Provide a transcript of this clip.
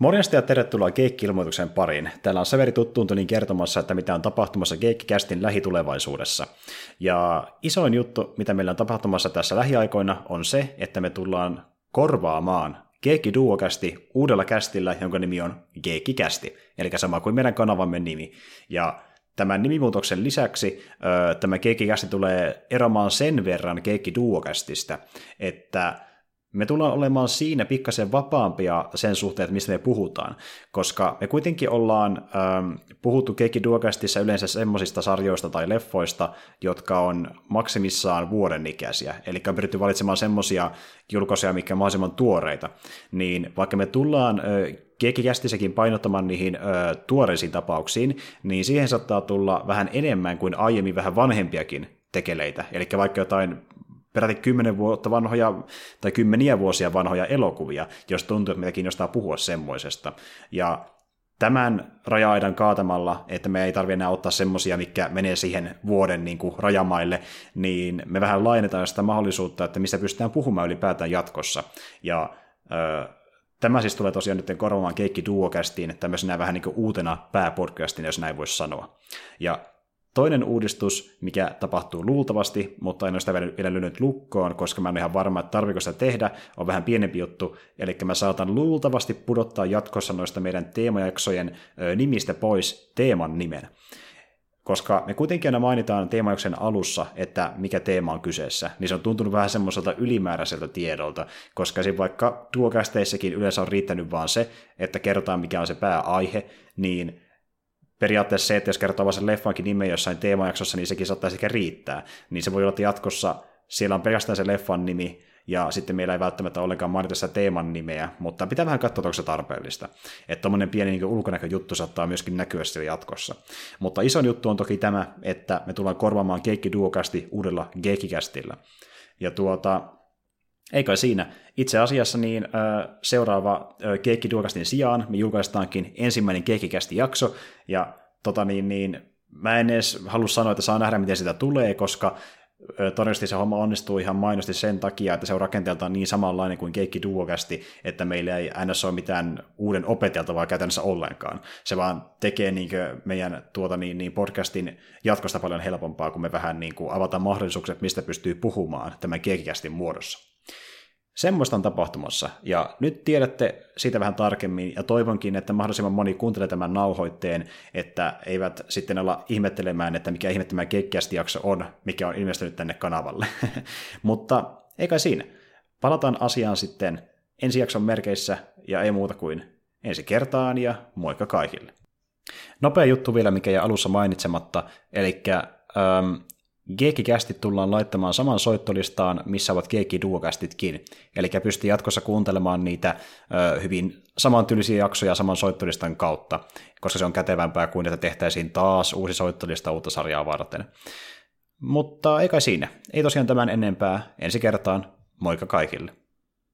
Morjesta ja tervetuloa Keikki-ilmoituksen pariin. Täällä on Severi Tuttuuntunin kertomassa, että mitä on tapahtumassa Keikki-kästin lähitulevaisuudessa. Ja isoin juttu, mitä meillä on tapahtumassa tässä lähiaikoina, on se, että me tullaan korvaamaan Keikki Duokästi uudella kästillä, jonka nimi on Keikki-kästi, eli sama kuin meidän kanavamme nimi. Ja tämän nimimuutoksen lisäksi tämä Keikki-kästi tulee eromaan sen verran Keikki Duokästistä, että me tullaan olemaan siinä pikkasen vapaampia sen suhteen, että mistä me puhutaan, koska me kuitenkin ollaan ähm, puhuttu Keikki Duokastissa yleensä semmoisista sarjoista tai leffoista, jotka on maksimissaan vuoden ikäisiä, eli on pyritty valitsemaan semmoisia julkaisuja, mikä on mahdollisimman tuoreita, niin vaikka me tullaan äh, Keikkikästissäkin painottamaan niihin ö, tuoreisiin tapauksiin, niin siihen saattaa tulla vähän enemmän kuin aiemmin vähän vanhempiakin tekeleitä. Eli vaikka jotain peräti kymmenen vuotta vanhoja tai kymmeniä vuosia vanhoja elokuvia, jos tuntuu, että meitä kiinnostaa puhua semmoisesta. Ja tämän raja-aidan kaatamalla, että me ei tarvitse enää ottaa semmoisia, mikä menee siihen vuoden niin kuin, rajamaille, niin me vähän laajennetaan sitä mahdollisuutta, että mistä pystytään puhumaan ylipäätään jatkossa. Ja ö, tämä siis tulee tosiaan nyt korvaamaan Keikki Duokästiin, tämmöisenä vähän niin kuin uutena pääpodcastina, jos näin voisi sanoa. Ja Toinen uudistus, mikä tapahtuu luultavasti, mutta en ole sitä vielä lyönyt lukkoon, koska mä en ihan varma, että tarviko sitä tehdä, on vähän pienempi juttu, eli mä saatan luultavasti pudottaa jatkossa noista meidän teemajaksojen nimistä pois teeman nimen. Koska me kuitenkin aina mainitaan teemajakson alussa, että mikä teema on kyseessä, niin se on tuntunut vähän semmoiselta ylimääräiseltä tiedolta, koska siinä vaikka tuokästeissäkin yleensä on riittänyt vaan se, että kerrotaan mikä on se pääaihe, niin periaatteessa se, että jos kertoo sen leffankin nimen jossain teemajaksossa, niin sekin saattaa sekä riittää. Niin se voi olla, että jatkossa siellä on pelkästään se leffan nimi, ja sitten meillä ei välttämättä ollenkaan mainita sitä teeman nimeä, mutta pitää vähän katsoa, onko se tarpeellista. Että tuommoinen pieni niin ulkonäköjuttu saattaa myöskin näkyä siellä jatkossa. Mutta iso juttu on toki tämä, että me tullaan korvaamaan Keikki Duokästi uudella Geekikästillä. Ja tuota, ei kai siinä. Itse asiassa niin seuraava äh, Keikki Duokastin sijaan me julkaistaankin ensimmäinen Keikkikästi jakso, ja tota niin, niin mä en edes halua sanoa, että saa nähdä, miten sitä tulee, koska todennäköisesti se homma onnistuu ihan mainosti sen takia, että se on rakenteeltaan niin samanlainen kuin Keikki Duokästi, että meillä ei ns. ole mitään uuden opeteltavaa käytännössä ollenkaan. Se vaan tekee niin meidän tuota, niin, niin podcastin jatkosta paljon helpompaa, kun me vähän niin kuin avataan mahdollisuukset, mistä pystyy puhumaan tämän Keikkikästin muodossa. Semmoista on tapahtumassa, ja nyt tiedätte siitä vähän tarkemmin, ja toivonkin, että mahdollisimman moni kuuntelee tämän nauhoitteen, että eivät sitten olla ihmettelemään, että mikä ihmettömän keikkiästi jakso on, mikä on ilmestynyt tänne kanavalle. Mutta eikä siinä. Palataan asiaan sitten ensi jakson merkeissä, ja ei muuta kuin ensi kertaan, ja moikka kaikille. Nopea juttu vielä, mikä jäi alussa mainitsematta, eli ähm, Geekikästit tullaan laittamaan saman soittolistaan, missä ovat Geekki-duokästitkin. Eli pystyy jatkossa kuuntelemaan niitä ö, hyvin samantyylisiä jaksoja saman soittolistan kautta, koska se on kätevämpää kuin että tehtäisiin taas uusi soittolista uutta sarjaa varten. Mutta ei kai siinä. Ei tosiaan tämän enempää. Ensi kertaan. Moikka kaikille.